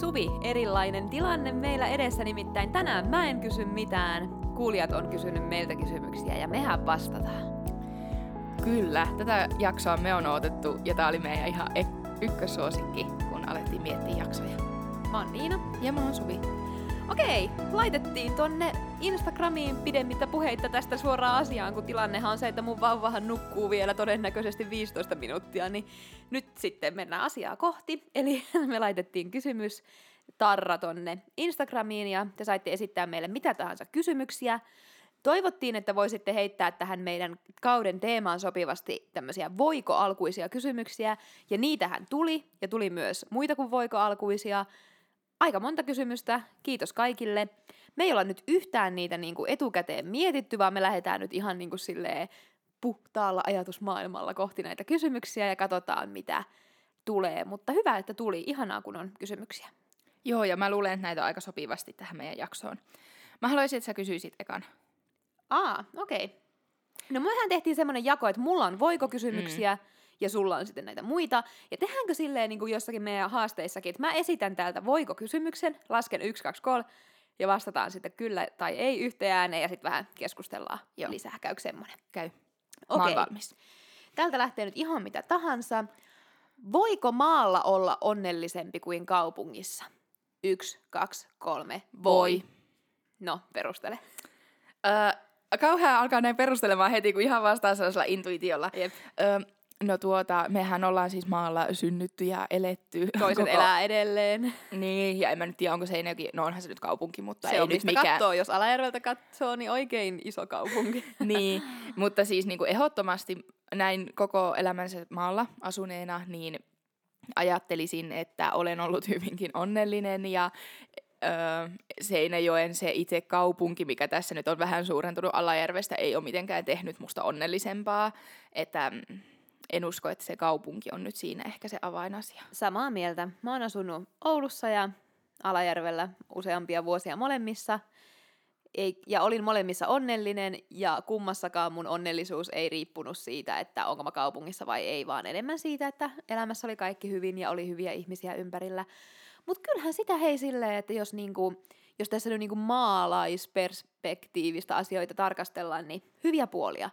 Suvi, erilainen tilanne meillä edessä, nimittäin tänään mä en kysy mitään. Kuulijat on kysynyt meiltä kysymyksiä ja mehän vastataan. Kyllä, tätä jaksoa me on odotettu ja tää oli meidän ihan ek- ykkössuosikki, kun alettiin miettiä jaksoja. Mä oon Niina. Ja mä oon Suvi. Okei, laitettiin tonne Instagramiin pidemmittä puheitta tästä suoraan asiaan, kun tilannehan on se, että mun vauvahan nukkuu vielä todennäköisesti 15 minuuttia, niin nyt sitten mennään asiaa kohti. Eli me laitettiin kysymys Tarra tonne Instagramiin ja te saitte esittää meille mitä tahansa kysymyksiä. Toivottiin, että voisitte heittää tähän meidän kauden teemaan sopivasti tämmöisiä voiko-alkuisia kysymyksiä, ja niitähän tuli, ja tuli myös muita kuin voiko-alkuisia. Aika monta kysymystä, kiitos kaikille. Me ei olla nyt yhtään niitä niin kuin etukäteen mietitty, vaan me lähdetään nyt ihan niin kuin silleen puhtaalla ajatusmaailmalla kohti näitä kysymyksiä ja katsotaan mitä tulee. Mutta hyvä, että tuli. Ihanaa, kun on kysymyksiä. Joo, ja mä luulen, että näitä on aika sopivasti tähän meidän jaksoon. Mä haluaisin, että sä kysyisit ekan. Aa, okei. Okay. No mehän tehtiin semmoinen jako, että mulla on voiko-kysymyksiä mm. ja sulla on sitten näitä muita. Ja tehdäänkö silleen niin kuin jossakin meidän haasteissakin, että mä esitän täältä voiko-kysymyksen, lasken 1, 2, 3 ja vastataan sitten kyllä tai ei yhteen ääneen ja sitten vähän keskustellaan Joo. lisää. Käykö semmoinen? Käy. Okei. Valmis. Tältä lähtee nyt ihan mitä tahansa. Voiko maalla olla onnellisempi kuin kaupungissa? Yksi, kaksi, kolme. Voi. No, perustele. Öö, kauhean alkaa näin perustelemaan heti, kun ihan vastaa sellaisella intuitiolla. Jep. Öö, no tuota, mehän ollaan siis maalla synnytty ja eletty. Toiset koko- elää edelleen. Niin, ja en mä nyt tiedä, onko Seinäjoki, no onhan se nyt kaupunki, mutta Se ei on nyt mikään. katsoo. Jos Alajärveltä katsoo, niin oikein iso kaupunki. niin, mutta siis niin kuin ehdottomasti näin koko elämänsä maalla asuneena, niin ajattelisin, että olen ollut hyvinkin onnellinen ja öö, Seinäjoen se itse kaupunki, mikä tässä nyt on vähän suurentunut Alajärvestä, ei ole mitenkään tehnyt musta onnellisempaa, että mm, en usko, että se kaupunki on nyt siinä ehkä se avainasia. Samaa mieltä. Mä oon asunut Oulussa ja Alajärvellä useampia vuosia molemmissa. Ei, ja olin molemmissa onnellinen, ja kummassakaan mun onnellisuus ei riippunut siitä, että onko mä kaupungissa vai ei, vaan enemmän siitä, että elämässä oli kaikki hyvin ja oli hyviä ihmisiä ympärillä. Mutta kyllähän sitä hei silleen, että jos, niinku, jos tässä nyt niinku maalaisperspektiivistä asioita tarkastellaan, niin hyviä puolia.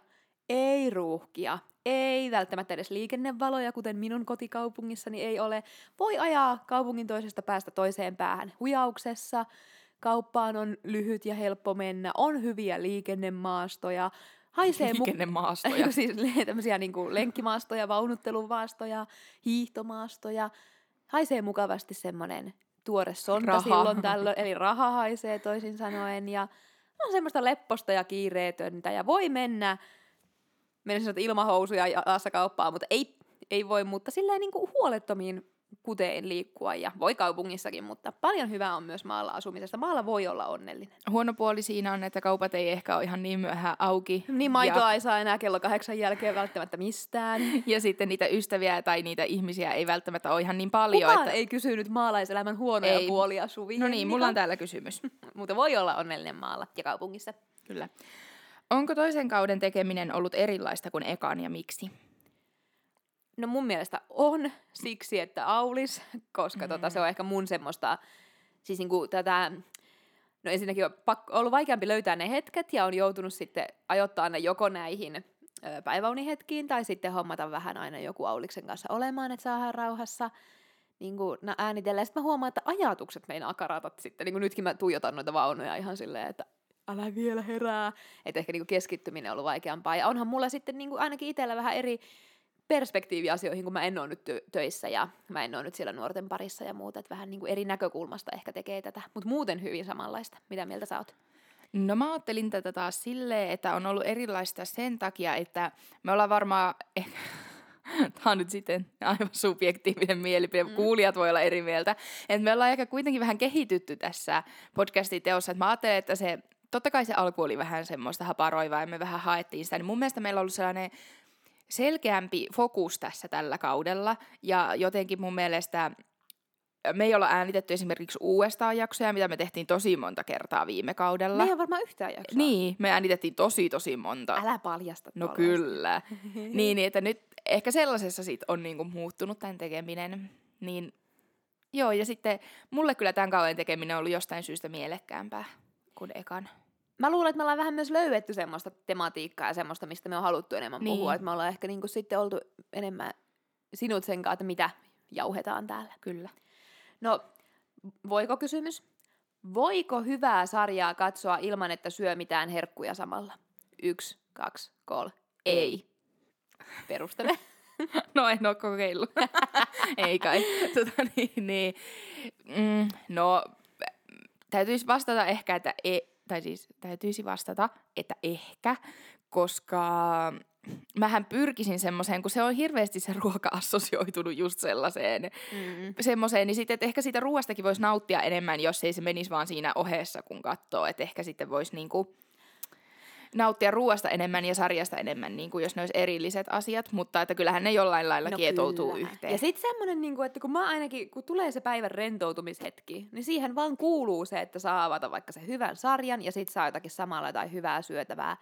Ei ruuhkia, ei välttämättä edes liikennevaloja, kuten minun kotikaupungissani ei ole. Voi ajaa kaupungin toisesta päästä toiseen päähän hujauksessa. Kauppaan on lyhyt ja helppo mennä. On hyviä liikennemaastoja. Haisee mu- Liikennemaastoja. siis le- tämmöisiä niinku lenkkimaastoja, vaunuttelumaastoja, hiihtomaastoja. Haisee mukavasti semmoinen tuore sonta Raha. silloin tällöin, eli raha haisee toisin sanoen. Ja on semmoista lepposta ja kiireetöntä ja voi mennä, mennä ilmahousuja ja kauppaan, mutta ei, ei voi, mutta silleen niin kuin huolettomiin kuteen liikkua ja voi kaupungissakin, mutta paljon hyvää on myös maalla asumisesta. Maalla voi olla onnellinen. Huono puoli siinä on, että kaupat ei ehkä ole ihan niin myöhään auki. Niin maitoa ei saa enää kello kahdeksan jälkeen välttämättä mistään. Ja sitten niitä ystäviä tai niitä ihmisiä ei välttämättä ole ihan niin paljon. Kukaan että... ei kysynyt maalaiselämän huonoja Ei. puolia, Suvi. No niin, Hennika. mulla on täällä kysymys. Mutta voi olla onnellinen maalla ja kaupungissa. Kyllä. Onko toisen kauden tekeminen ollut erilaista kuin ekan ja miksi? No mun mielestä on siksi, että Aulis, koska mm. tota, se on ehkä mun semmoista, siis niinku tätä, no ensinnäkin on pakko, ollut vaikeampi löytää ne hetket ja on joutunut sitten ajoittaa ne joko näihin ö, päiväunihetkiin tai sitten hommata vähän aina joku Auliksen kanssa olemaan, että saadaan rauhassa niin kuin, äänitellä. Sitten mä huomaan, että ajatukset meinaa karatat sitten, niin kuin nytkin mä tuijotan noita vaunuja ihan silleen, että älä vielä herää. Että ehkä niin kuin keskittyminen on ollut vaikeampaa. Ja onhan mulla sitten niin kuin ainakin itsellä vähän eri perspektiivi asioihin, kun mä en ole nyt tö- töissä ja mä en ole nyt siellä nuorten parissa ja muuta, että vähän niin kuin eri näkökulmasta ehkä tekee tätä, mutta muuten hyvin samanlaista. Mitä mieltä sä oot? No mä ajattelin tätä taas silleen, että on ollut erilaista sen takia, että me ollaan varmaan, eh, tämä on nyt sitten aivan subjektiivinen mielipide, mm. kuulijat voi olla eri mieltä, että me ollaan ehkä kuitenkin vähän kehitytty tässä podcastin teossa, että mä ajattelen, että se, totta kai se alku oli vähän semmoista haparoivaa ja me vähän haettiin sitä, niin mun mielestä meillä on ollut sellainen selkeämpi fokus tässä tällä kaudella ja jotenkin mun mielestä me ei olla äänitetty esimerkiksi uudestaan jaksoja, mitä me tehtiin tosi monta kertaa viime kaudella. Me ei varmaan yhtään jaksoa. Niin, me äänitettiin tosi tosi monta. Älä paljasta No kyllä. niin, niin, että nyt ehkä sellaisessa sit on niinku muuttunut tämän tekeminen. Niin Joo, ja sitten mulle kyllä tämän kauden tekeminen on ollut jostain syystä mielekkäämpää kuin ekan. Mä luulen, että me ollaan vähän myös löydetty semmoista tematiikkaa ja semmoista, mistä me on haluttu enemmän Niin. puhua. Että me ollaan ehkä niinku sitten oltu enemmän sinut sen kanssa, että mitä jauhetaan täällä. Kyllä. No, voiko kysymys? Voiko hyvää sarjaa katsoa ilman, että syö mitään herkkuja samalla? Yksi, kaksi, kolme. Ei. Perustele. No en ole kokeillut. Ei kai. Tota, niin, niin. Mm, no, täytyisi vastata ehkä, että e, tai siis täytyisi vastata, että ehkä, koska mähän pyrkisin semmoiseen, kun se on hirveästi se ruoka assosioitunut just sellaiseen, Mm. semmoiseen, niin sitten että ehkä siitä ruoastakin voisi nauttia enemmän, jos ei se menisi vaan siinä ohessa, kun katsoo. Että ehkä sitten voisi niinku nauttia ruoasta enemmän ja sarjasta enemmän, niin kuin jos ne olisi erilliset asiat, mutta että kyllähän ne jollain lailla no kietoutuu kyllähän. yhteen. Ja sitten semmoinen, niinku, että kun mä ainakin, kun tulee se päivän rentoutumishetki, niin siihen vaan kuuluu se, että saa avata vaikka se hyvän sarjan ja sit saa jotakin samalla tai hyvää syötävää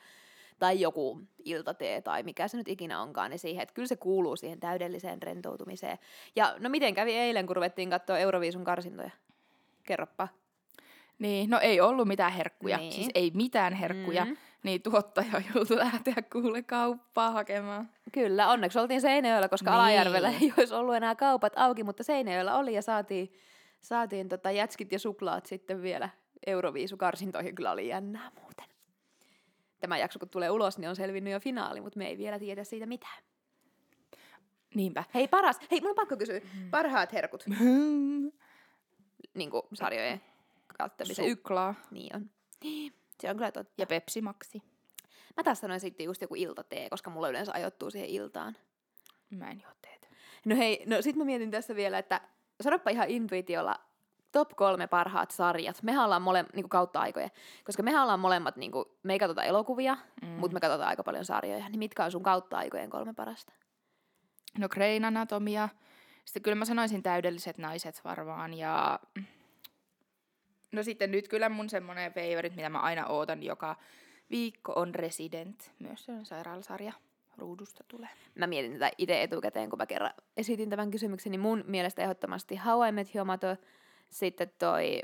tai joku iltatee tai mikä se nyt ikinä onkaan, niin siihen, että kyllä se kuuluu siihen täydelliseen rentoutumiseen. Ja no miten kävi eilen, kun ruvettiin katsoa Euroviisun karsintoja? Kerroppa. Niin, no ei ollut mitään herkkuja, Niin. niin. siis ei mitään herkkuja, Mm. Mm. niin tuottaja joutui lähteä kuule kauppaa hakemaan. Kyllä, onneksi oltiin Seinäjoella, koska Niin. Alajärvellä ei olisi ollut enää kaupat auki, mutta Seinäjoella oli ja saatiin, saatiin tota jätskit ja suklaat sitten vielä Euroviisukarsintoihin. Kyllä oli jännää muuten. Tämä jakso, kun tulee ulos, niin on selvinnyt jo finaali, mutta me ei vielä tiedä siitä mitään. Niinpä. Hei paras, hei mun on pakko kysyä, parhaat herkut, niin kuin sarjojen. Y- Suklaa niin on. Se on kyllä totta. ja Pepsi Maxi. Mä taas sanoin sitten just joku iltatee, koska mulla yleensä ajoittuu siihen iltaan. Mä en juo teetä. No hei, no sit mä mietin tässä vielä, että sanoppa ihan intuitiolla top kolme parhaat sarjat. Mehän ollaan mole, niinku kautta aikoja, koska mehän ollaan molemmat, niinku, me ei katsota elokuvia, mm. mutta me katsotaan aika paljon sarjoja. Niin mitkä on sun kautta aikojen kolme parasta? No Grain Anatomia. Sitten kyllä mä sanoisin täydelliset naiset varmaan. Ja no sitten nyt kyllä mun semmoinen favorite, mitä mä aina ootan joka viikko on Resident. Myös se on sairaalasarja. Ruudusta tulee. Mä mietin tätä itse etukäteen, kun mä kerran esitin tämän kysymyksen, niin mun mielestä ehdottomasti How I Met Your Mother, sitten toi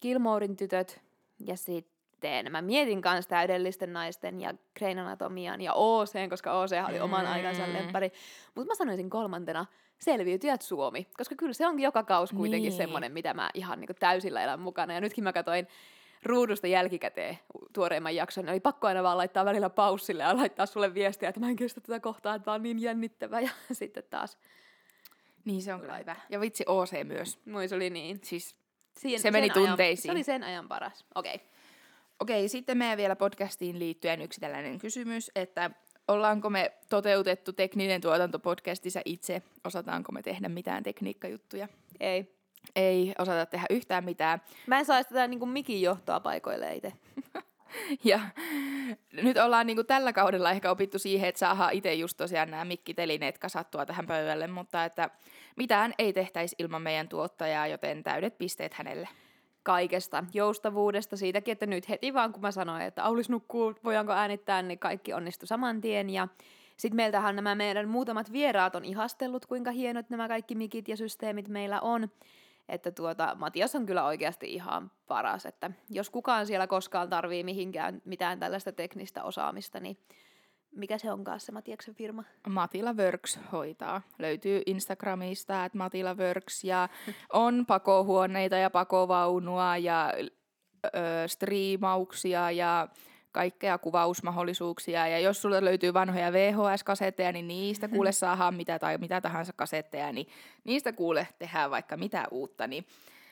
Gilmorein tytöt ja sitten mä mietin kanssa täydellisten naisten ja Grain Anatomian ja OC, koska OC oli oman Mm. aikansa lemppari. Mutta mä sanoisin kolmantena Selviytyjät Suomi, koska kyllä se on joka kaus kuitenkin Niin. semmoinen, mitä mä ihan niin täysillä elän mukana. Ja nytkin mä katsoin ruudusta jälkikäteen tuoreimman jakson. Oli pakko aina vaan laittaa välillä paussille ja laittaa sulle viestiä, että mä en kestä tätä kohtaa, että tää on niin jännittävä. Ja sitten taas, Niin se on kyllä hyvä. Ja vitsi OC myös. moi se oli niin. Siis Siin, Se meni sen ajan- tunteisiin. se oli sen ajan paras. Okei. Okay. Okei, sitten meidän vielä podcastiin liittyen yksi tällainen kysymys, että ollaanko me toteutettu tekninen tuotanto podcastissa itse, osataanko me tehdä mitään tekniikkajuttuja? Ei. Ei osata tehdä yhtään mitään. Mä en saa tätä niin mikin johtoa paikoille itse. Ja nyt ollaan niinku tällä kaudella ehkä opittu siihen, että saadaan itse just tosiaan nämä mikkitelineet kasattua tähän pöydälle, mutta että mitään ei tehtäisi ilman meidän tuottajaa, joten täydet pisteet hänelle. Kaikesta. Joustavuudesta, siitäkin, että nyt heti vaan kun mä sanoin, että Aulis nukkuu, voidaanko äänittää, niin kaikki onnistui saman tien. Ja sitten meiltähän nämä meidän muutamat vieraat on ihastellut, kuinka hienot nämä kaikki mikit ja systeemit meillä on. Että tuota, Matias on kyllä oikeasti ihan paras, että jos kukaan siellä koskaan tarvii mihinkään mitään tällaista teknistä osaamista, niin mikä se onkaan se Matiaksen firma? Matila Works hoitaa. Löytyy Instagramista, että Matila Works, ja on pakohuoneita ja pakovaunua ja ö, striimauksia ja kaikkea kuvausmahdollisuuksia. Ja jos sulla löytyy vanhoja VHS-kasetteja, niin niistä kuule saadaan mitä tai mitä tahansa kasetteja, niin niistä kuule tehdään vaikka mitä uutta. Niin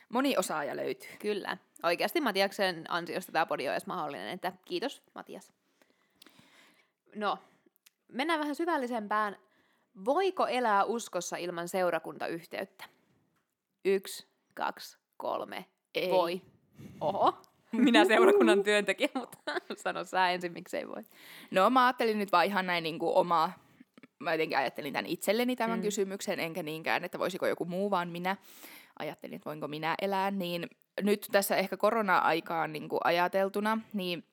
moni osaaja löytyy. Kyllä. Oikeasti Matiaksen ansiosta tämä podi on edes mahdollinen, että kiitos Matias. No, mennään vähän syvällisempään. Voiko elää uskossa ilman seurakuntayhteyttä? Yksi, kaksi, kolme. Ei. Voi. Oho. Minä seurakunnan työntekijä, mutta sano sä ensin, miksei voi. No mä ajattelin nyt vaan ihan näin niin kuin omaa, mä jotenkin ajattelin tämän itselleni tämän Mm. kysymyksen, enkä niinkään, että voisiko joku muu, vaan minä ajattelin, että voinko minä elää, niin nyt tässä ehkä korona-aikaan niin kuin ajateltuna, niin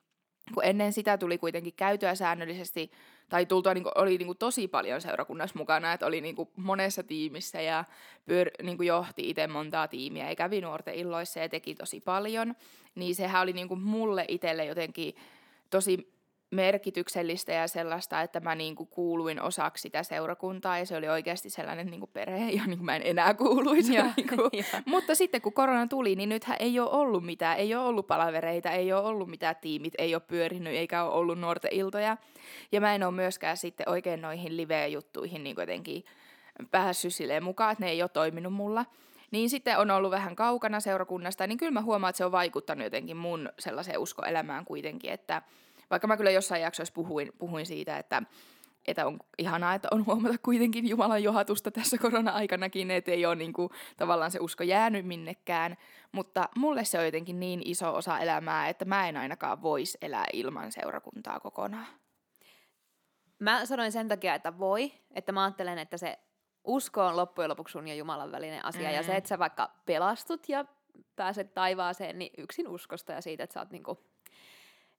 kun ennen sitä tuli kuitenkin käytyä säännöllisesti, tai tultua niin kuin, oli niin kuin tosi paljon seurakunnassa mukana, että oli niin kuin monessa tiimissä ja pyör, niin kuin johti itse montaa tiimiä ja kävi nuorten illoissa ja teki tosi paljon, niin sehän oli niin kuin mulle itselle jotenkin tosi merkityksellistä ja sellaista, että mä niinku kuuluin osaksi sitä seurakuntaa ja se oli oikeasti sellainen niinku perhe, ja niinku mä en enää kuuluisi. Ja, niinku. Mutta sitten kun korona tuli, niin nythän ei ole ollut mitään, ei ole ollut palavereita, ei ole ollut mitään tiimit, ei ole pyörinyt eikä ole ollut nuorten iltoja. Ja mä en ole myöskään sitten oikein noihin live-juttuihin niinku jotenkin päässyt silleen mukaan, että ne ei ole toiminut mulla. Niin sitten on ollut vähän kaukana seurakunnasta, niin kyllä mä huomaan, että se on vaikuttanut jotenkin mun sellaiseen uskoelämään kuitenkin, että vaikka mä kyllä jossain jaksoissa puhuin, puhuin siitä, että, että on ihanaa, että on huomata kuitenkin Jumalan johatusta tässä korona-aikanakin, että ei ole niin kuin, tavallaan se usko jäänyt minnekään, mutta mulle se on jotenkin niin iso osa elämää, että mä en ainakaan voisi elää ilman seurakuntaa kokonaan. Mä sanoin sen takia, että voi, että mä ajattelen, että se usko on loppujen lopuksi sun ja Jumalan välinen asia, mm. ja se, että sä vaikka pelastut ja pääset taivaaseen, niin yksin uskosta ja siitä, että sä oot niinku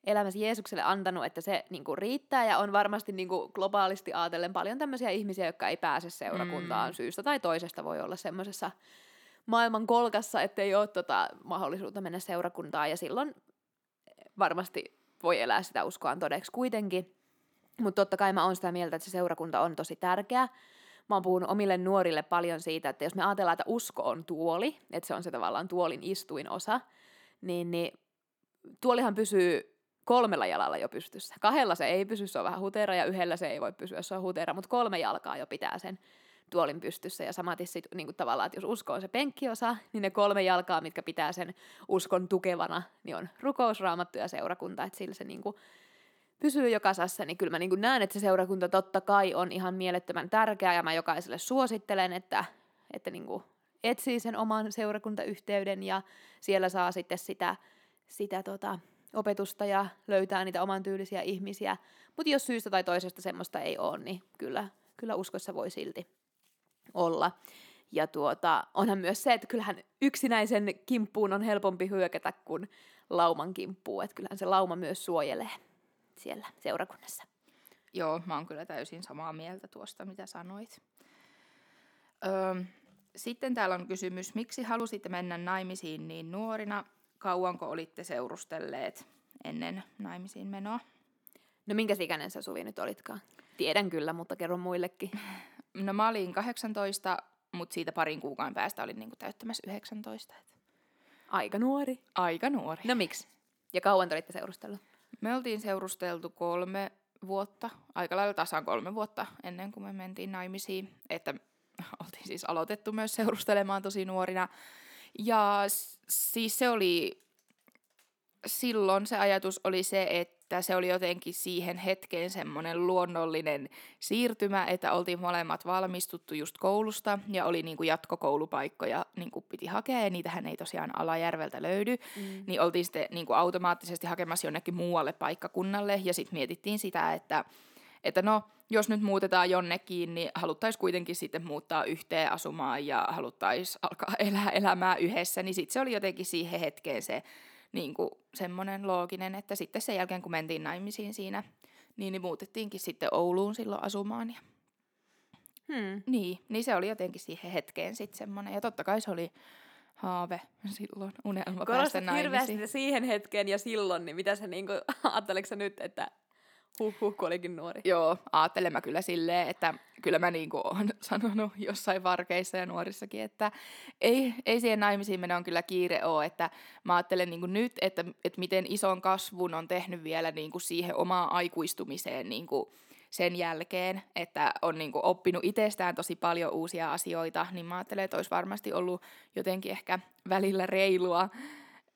elämäsi Jeesukselle antanut, että se niin kuin, riittää ja on varmasti niin kuin, globaalisti ajatellen paljon tämmöisiä ihmisiä, jotka ei pääse seurakuntaan mm. syystä tai toisesta voi olla semmoisessa maailman kolkassa, ettei ole tota, mahdollisuutta mennä seurakuntaan ja silloin varmasti voi elää sitä uskoaan todeksi kuitenkin. Mutta totta kai mä oon sitä mieltä, että se seurakunta on tosi tärkeä. Mä oon puhunut omille nuorille paljon siitä, että jos me ajatellaan, että usko on tuoli, että se on se tavallaan tuolin istuin osa, niin, niin tuolihan pysyy kolmella jalalla jo pystyssä. Kahdella se ei pysy, se on vähän hutera, ja yhdellä se ei voi pysyä, se on hutera, mutta kolme jalkaa jo pitää sen tuolin pystyssä. Ja samaten sit, niin tavallaan, että jos usko on se penkkiosa, niin ne kolme jalkaa, mitkä pitää sen uskon tukevana, niin on rukousraamattu ja seurakunta, että sillä se niin kuin pysyy jokaisessa, niin kyllä mä niin näen, että se seurakunta totta kai on ihan mielettömän tärkeä, ja mä jokaiselle suosittelen, että, että niin kuin etsii sen oman seurakuntayhteyden, ja siellä saa sitten sitä, sitä tota, opetusta ja löytää niitä oman tyylisiä ihmisiä. Mutta jos syystä tai toisesta semmoista ei ole, niin kyllä, kyllä uskossa voi silti olla. Ja tuota, onhan myös se, että kyllähän yksinäisen kimppuun on helpompi hyökätä kuin lauman kimppuun. Että kyllähän se lauma myös suojelee siellä seurakunnassa. Joo, mä oon kyllä täysin samaa mieltä tuosta, mitä sanoit. Öö, sitten täällä on kysymys, miksi halusitte mennä naimisiin niin nuorina kauanko olitte seurustelleet ennen naimisiin menoa? No minkä ikäinen sä Suvi nyt olitkaan? Tiedän kyllä, mutta kerro muillekin. No mä olin 18, mutta siitä parin kuukauden päästä olin niinku täyttämässä 19. Aika nuori. Aika nuori. No miksi? Ja kauan te olitte seurustellut? Me oltiin seurusteltu kolme vuotta, aika lailla tasan kolme vuotta ennen kuin me mentiin naimisiin. Että oltiin siis aloitettu myös seurustelemaan tosi nuorina. Ja siis se oli, silloin se ajatus oli se, että se oli jotenkin siihen hetkeen semmoinen luonnollinen siirtymä, että oltiin molemmat valmistuttu just koulusta ja oli niin kuin jatkokoulupaikkoja niin kuin piti hakea ja niitähän ei tosiaan Alajärveltä löydy, mm. niin oltiin sitten niin kuin automaattisesti hakemassa jonnekin muualle paikkakunnalle ja sitten mietittiin sitä, että että no, jos nyt muutetaan jonnekin, niin haluttaisiin kuitenkin sitten muuttaa yhteen asumaan ja haluttaisiin alkaa elää elämää yhdessä, niin sitten se oli jotenkin siihen hetkeen se niin kuin semmoinen looginen, että sitten sen jälkeen kun mentiin naimisiin siinä, niin, niin muutettiinkin sitten Ouluun silloin asumaan. Ja... Hmm. Niin, niin se oli jotenkin siihen hetkeen sitten semmoinen. Ja totta kai se oli haave silloin, unelma Korostat päästä naimisiin. hirveästi siihen hetkeen ja silloin, niin mitä sä niinku, ajatteleksä nyt, että Huhhuh, kun olikin nuori. Joo, ajattelen mä kyllä silleen, että kyllä mä niin oon sanonut jossain varkeissa ja nuorissakin, että ei, ei siihen naimisiin mene on kyllä kiire ole, että mä ajattelen niin nyt, että, että miten ison kasvun on tehnyt vielä niin siihen omaan aikuistumiseen niin sen jälkeen, että on niin oppinut itsestään tosi paljon uusia asioita, niin mä ajattelen, että olisi varmasti ollut jotenkin ehkä välillä reilua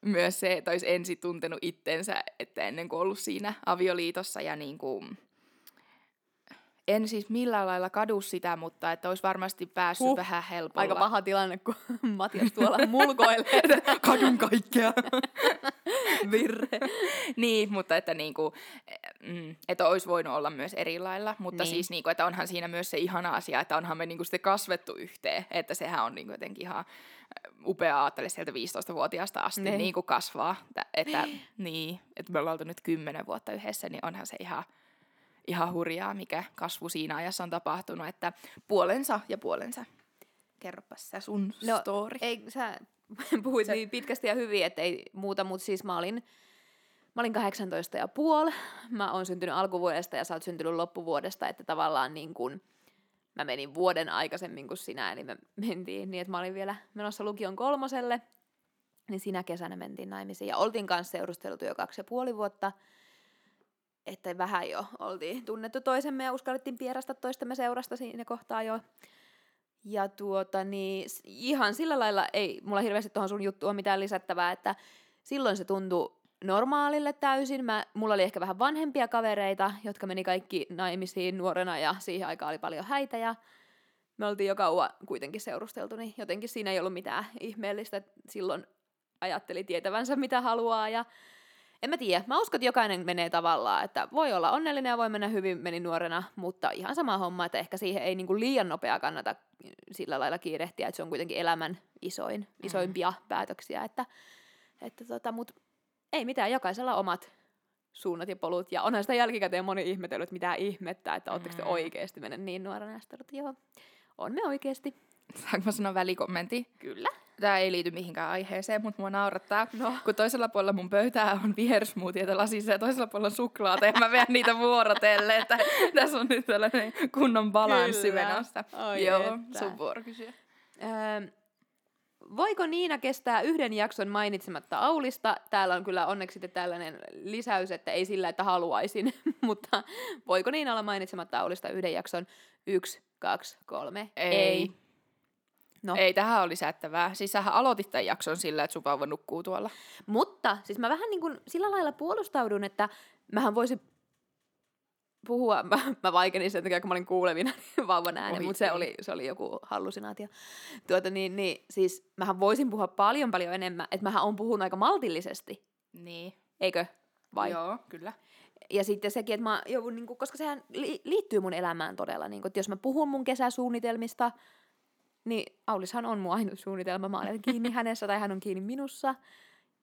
myös se, että olisi ensin tuntenut itsensä, että ennen kuin ollut siinä avioliitossa ja niin kuin en siis millään lailla kadu sitä, mutta että olisi varmasti päässyt Huh. vähän helpolla. Aika paha tilanne, kun Matias tuolla mulkoilee. Kadun kaikkea. Virre. niin, mutta että niinku, mm, että olisi voinut olla myös eri lailla, mutta Niin. niin. siis niinku, että onhan siinä myös se ihana asia, että onhan me niinku sitten kasvettu yhteen, että sehän on niinku jotenkin ihan upea ajattele sieltä 15-vuotiaasta asti Niin. niinku kasvaa, että, että, niin, että me ollaan oltu nyt 10 vuotta yhdessä, niin onhan se ihan, ihan hurjaa, mikä kasvu siinä ajassa on tapahtunut, että puolensa ja puolensa. Kerropas sä sun No, story. Ei, sä puhuit Se- niin pitkästi ja hyvin, että ei muuta, mutta siis mä olin, mä olin 18 ja puoli. Mä oon syntynyt alkuvuodesta ja sä oot syntynyt loppuvuodesta, että tavallaan niin kun, mä menin vuoden aikaisemmin kuin sinä, eli me mentiin niin, että mä olin vielä menossa lukion kolmoselle, niin sinä kesänä mentiin naimisiin. Ja oltiin kanssa seurusteltu jo kaksi ja puoli vuotta, että vähän jo oltiin tunnettu toisemme ja uskallettiin pierasta toistemme seurasta siinä kohtaa jo. Ja tuota, niin ihan sillä lailla ei mulla hirveästi tuohon sun juttuun mitään lisättävää, että silloin se tuntui normaalille täysin. Mä, mulla oli ehkä vähän vanhempia kavereita, jotka meni kaikki naimisiin nuorena ja siihen aikaan oli paljon häitä ja me oltiin jo kauan kuitenkin seurusteltu, niin jotenkin siinä ei ollut mitään ihmeellistä. Silloin ajatteli tietävänsä mitä haluaa ja en mä tiedä. Mä uskon, että jokainen menee tavallaan, että voi olla onnellinen ja voi mennä hyvin, meni nuorena, mutta ihan sama homma, että ehkä siihen ei niinku liian nopea kannata sillä lailla kiirehtiä, että se on kuitenkin elämän isoin, isoimpia päätöksiä, että, että tota, mut ei mitään, jokaisella omat suunnat ja polut, ja onhan sitä jälkikäteen moni ihmetellyt, että mitä ihmettä, että ootteko te Mm. oikeasti mennä niin nuorena, sitten että joo, on me oikeasti. Saanko mä sanoa välikommentti? Kyllä. Tämä ei liity mihinkään aiheeseen, mutta mua naurattaa. No. Kun toisella puolella mun pöytää on vihersmoothieta lasissa ja toisella puolella on suklaata ja mä vedän niitä vuorotelle, että tässä on nyt tällainen kunnon balanssi Kyllä. menossa. Oi Joo, että. sun vuoro kysyä. Öö, voiko Niina kestää yhden jakson mainitsematta Aulista? Täällä on kyllä onneksi tällainen lisäys, että ei sillä, että haluaisin, mutta voiko Niina olla mainitsematta Aulista yhden jakson? Yksi, kaksi, kolme. Ei. No, Ei, tähän oli lisättävää. Siis sähän aloitit tämän jakson sillä, että sun vauva nukkuu tuolla. Mutta siis mä vähän niin kuin sillä lailla puolustaudun, että mähän voisin puhua, mä, mä vaikenin sen takia, kun mä olin kuulevina vauvan äänen, Oi mutta se oli, se oli joku hallusinaatio. Tuota, niin, niin, siis mähän voisin puhua paljon paljon enemmän, että mähän on puhunut aika maltillisesti, Niin. eikö? Vai? Joo, kyllä. Ja sitten sekin, että mä joudun, niin kuin, koska sehän li- liittyy mun elämään todella, niin kuin, että jos mä puhun mun kesäsuunnitelmista, niin Aulishan on mun ainut suunnitelma. Mä olen kiinni hänessä tai hän on kiinni minussa.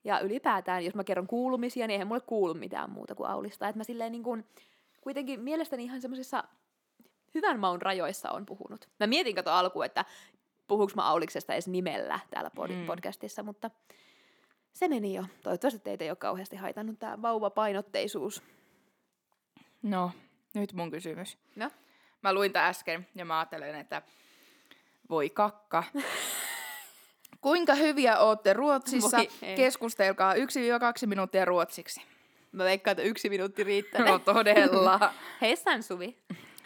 Ja ylipäätään, jos mä kerron kuulumisia, niin eihän mulle kuulu mitään muuta kuin Aulista. Että mä silleen niin kuin, kuitenkin mielestäni ihan semmoisissa hyvän maun rajoissa on puhunut. Mä mietin kato alkuun, että puhuuko mä Auliksesta edes nimellä täällä pod- Mm. podcastissa, mutta se meni jo. Toivottavasti teitä ei ole kauheasti haitannut tämä vauvapainotteisuus. No, nyt mun kysymys. No? Mä luin tää äsken ja mä ajattelen, että voi kakka. Kuinka hyviä ootte Ruotsissa? Voi ei. Keskustelkaa 1-2 minuuttia ruotsiksi. Mä veikkaan, että yksi minuutti riittää. No todella. Hejsan Suvi.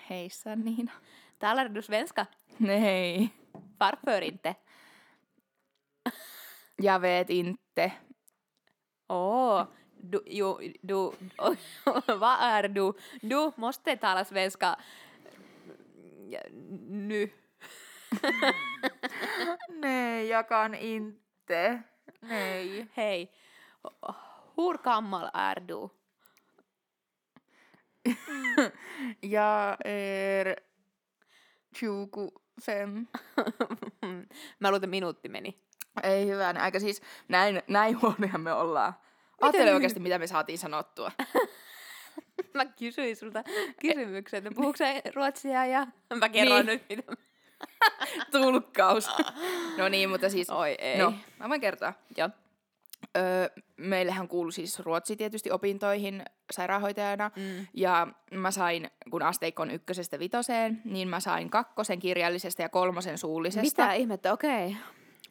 Heissä Niina. Talar du svenska? Nej. Varför inte? Jag vet inte. Åh, du, ju, du, vad är du? Du måste tala svenska Ja, nu. Nej, jag kan inte. Nej. Hej. Hur gammal är du? Jag är 25. Mä luulen, että minuutti meni. Ei hyvän aika siis näin, näin huonoja me ollaan. Ajattele oikeasti, mitä me saatiin sanottua. Mä kysyin sulta kysymyksen, että puhuuko ruotsia ja mä kerron Niin. nyt mitä. Tulkkaus. no niin, mutta siis... Oi ei. No, mä voin kertoa. Joo. Öö, meillähän kuului siis ruotsi tietysti opintoihin sairaanhoitajana. Mm. Ja mä sain, kun asteikko on ykkösestä vitoseen, niin mä sain kakkosen kirjallisesta ja kolmosen suullisesta. Mitä ihmettä, okei. Okay.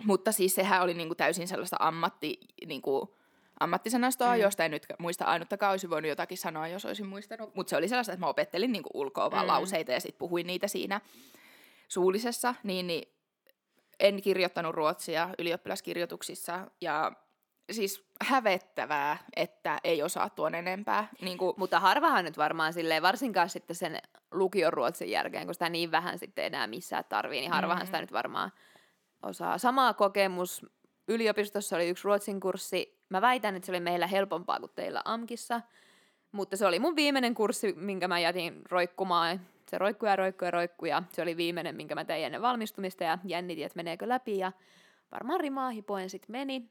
Mutta siis sehän oli niinku täysin sellaista ammatti, niinku, ammattisanastoa, Mm. josta en nyt muista ainuttakaan, olisin voinut jotakin sanoa, jos olisin muistanut. Mutta se oli sellaista, että mä opettelin niinku ulkoa vaan mm. lauseita ja sitten puhuin niitä siinä suullisessa. Niin, niin en kirjoittanut ruotsia ylioppilaskirjoituksissa ja siis hävettävää, että ei osaa tuon enempää. Niin kuin, Mutta harvahan nyt varmaan silleen, varsinkaan sitten sen lukion ruotsin jälkeen, kun sitä niin vähän sitten enää missään tarvii, niin harvahan Mm. sitä nyt varmaan osaa. Sama kokemus, yliopistossa oli yksi ruotsin kurssi. Mä väitän, että se oli meillä helpompaa kuin teillä AMKissa, mutta se oli mun viimeinen kurssi, minkä mä jätin roikkumaan. Se roikkui ja roikkui ja roikkui ja se oli viimeinen, minkä mä tein ennen valmistumista ja jännitin, että meneekö läpi ja varmaan rimaa hipoen sitten meni.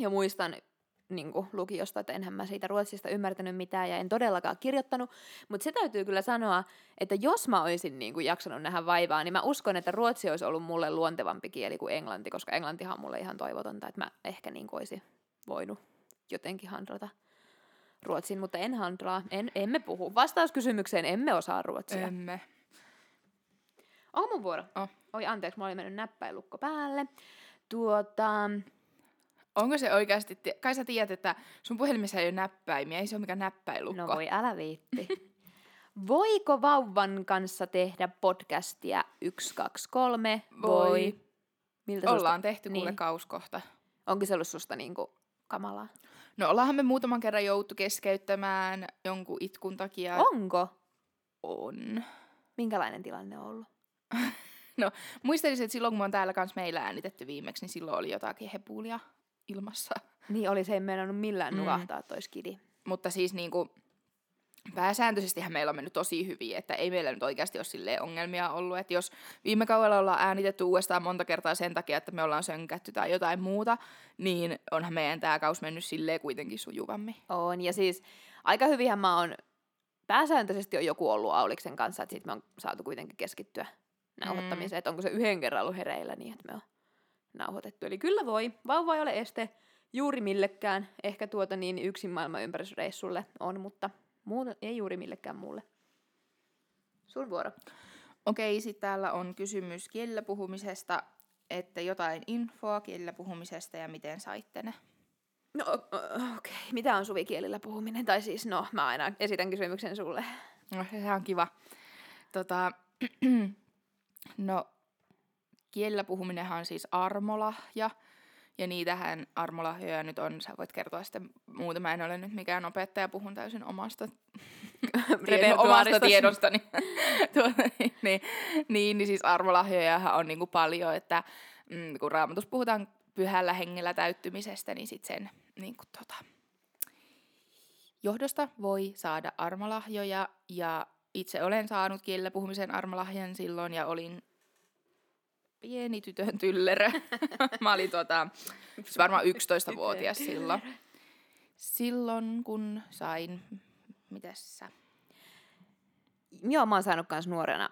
Ja muistan niin kuin lukiosta, että enhän mä siitä ruotsista ymmärtänyt mitään ja en todellakaan kirjoittanut. Mutta se täytyy kyllä sanoa, että jos mä olisin niin kuin jaksanut nähdä vaivaa, niin mä uskon, että ruotsi olisi ollut mulle luontevampi kieli kuin englanti, koska englantihan on mulle ihan toivotonta, että mä ehkä niin kuin olisin voinut jotenkin handrata ruotsin, mutta en handraa, en, emme puhu. Vastaus kysymykseen, emme osaa ruotsia. emme. Onko mun vuoro? Oh. Oi anteeksi, mä olin mennyt näppäilukko päälle. Tuota, Onko se oikeasti, kai sä tiedät, että sun puhelimessa ei ole näppäimiä, ei se ole mikään näppäilukko. No voi, älä viitti. Voiko vauvan kanssa tehdä podcastia 1, 2, 3? Voi. Miltä Ollaan tehty kuule niin. kauskohta. Onko se ollut susta niinku kamalaa? No ollaanhan me muutaman kerran joutu keskeyttämään jonkun itkun takia. Onko? On. Minkälainen tilanne on ollut? Muistelisin, että silloin kun me on täällä kanssa meillä äänitetty viimeksi, niin silloin oli jotakin hepulia ilmassa. Niin oli se ei meinannut millään Mm. nukahtaa toi skidi. Mutta siis niinku, pääsääntöisestihän meillä on mennyt tosi hyvin, että ei meillä nyt oikeasti ole silleen ongelmia ollut. Että jos viime kaudella ollaan äänitetty uudestaan monta kertaa sen takia, että me ollaan sönkätty tai jotain muuta, niin onhan meidän tämä kaus mennyt silleen kuitenkin sujuvammin. On, ja siis aika hyvinhän mä oon, pääsääntöisesti on joku ollut Auliksen kanssa, että sit me on saatu kuitenkin keskittyä nauhoittamiseen, että onko se yhden kerran ollut hereillä niin, että me on nauhoitettu. Eli kyllä voi, vauva ei ole este juuri millekään, ehkä tuota niin yksin maailman ympärysreissulle on, mutta muuta ei juuri millekään muulle. Sun vuoro. Okei, sitten täällä on kysymys kielellä puhumisesta, että jotain infoa kielellä puhumisesta ja miten saitte ne. No okei, okay. mitä on suvikielillä puhuminen? Tai siis no, mä aina esitän kysymyksen sulle. No, se on kiva. Tota, no, kielellä puhuminenhan on siis armolahja. Ja niitähän armolahjoja nyt on, sä voit kertoa sitten muuta. Mä en ole nyt mikään opettaja, puhun täysin omasta, tiedon, omasta tiedostani. tuota, niin, niin, niin, niin siis armolahjojahan on niinku paljon, että mm, kun raamatus puhutaan pyhällä hengellä täyttymisestä, niin sitten sen niinku, tota, johdosta voi saada armolahjoja ja itse olen saanut kielellä puhumisen armolahjan silloin ja olin pieni tytön tyllerö. Mä olin tuota, varmaan 11-vuotias silloin. Silloin kun sain, mitäs sä? Joo, mä oon saanut kans nuorena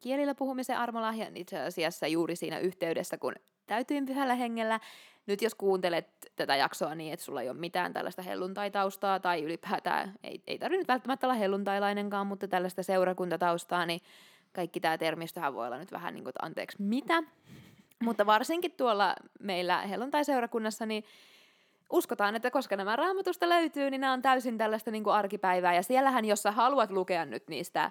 kielillä puhumisen armolahjan itse asiassa juuri siinä yhteydessä, kun täytyin pyhällä hengellä. Nyt jos kuuntelet tätä jaksoa niin, että sulla ei ole mitään tällaista helluntaitaustaa tai ylipäätään, ei, ei tarvitse nyt välttämättä olla helluntailainenkaan, mutta tällaista seurakuntataustaa, niin kaikki tämä termistöhän voi olla nyt vähän niin kuin, että anteeksi mitä. Mutta varsinkin tuolla meillä helluntai-seurakunnassa, niin uskotaan, että koska nämä raamatusta löytyy, niin nämä on täysin tällaista niin kuin arkipäivää. Ja siellähän, jos sä haluat lukea nyt niistä